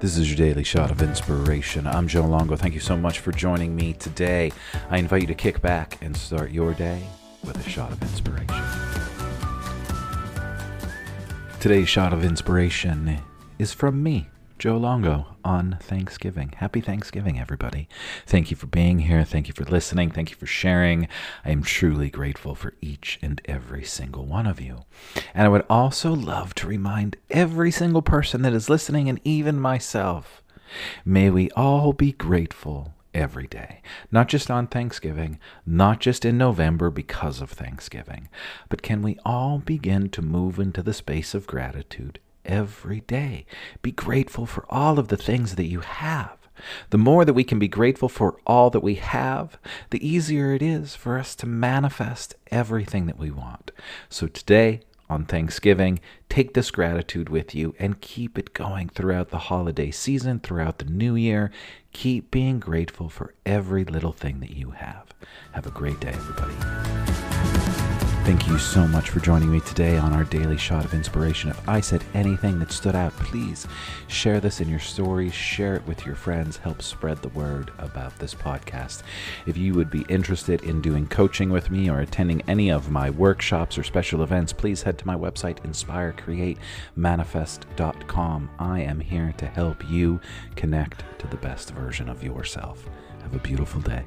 This is your daily shot of inspiration. I'm Joe Longo. Thank you so much for joining me today. I invite you to kick back and start your day with a shot of inspiration. Today's shot of inspiration is from me, Joe Longo, on Thanksgiving. Happy Thanksgiving, everybody. Thank you for being here. Thank you for listening. Thank you for sharing. I am truly grateful for each and every single one of you. And I would also love to remind every single person that is listening, and even myself, may we all be grateful every day, not just on Thanksgiving, not just in November because of Thanksgiving, but can we all begin to move into the space of gratitude every day? Be grateful for all of the things that you have. The more that we can be grateful for all that we have, the easier it is for us to manifest everything that we want. So today, on Thanksgiving. Take this gratitude with you and keep it going throughout the holiday season, throughout the new year. Keep being grateful for every little thing that you have. Have a great day, everybody. Thank you so much for joining me today on our daily shot of inspiration. If I said anything that stood out, please share this in your stories, share it with your friends, help spread the word about this podcast. If you would be interested in doing coaching with me or attending any of my workshops or special events, please head to my website, inspirecreatemanifest.com. I am here to help you connect to the best version of yourself. Have a beautiful day.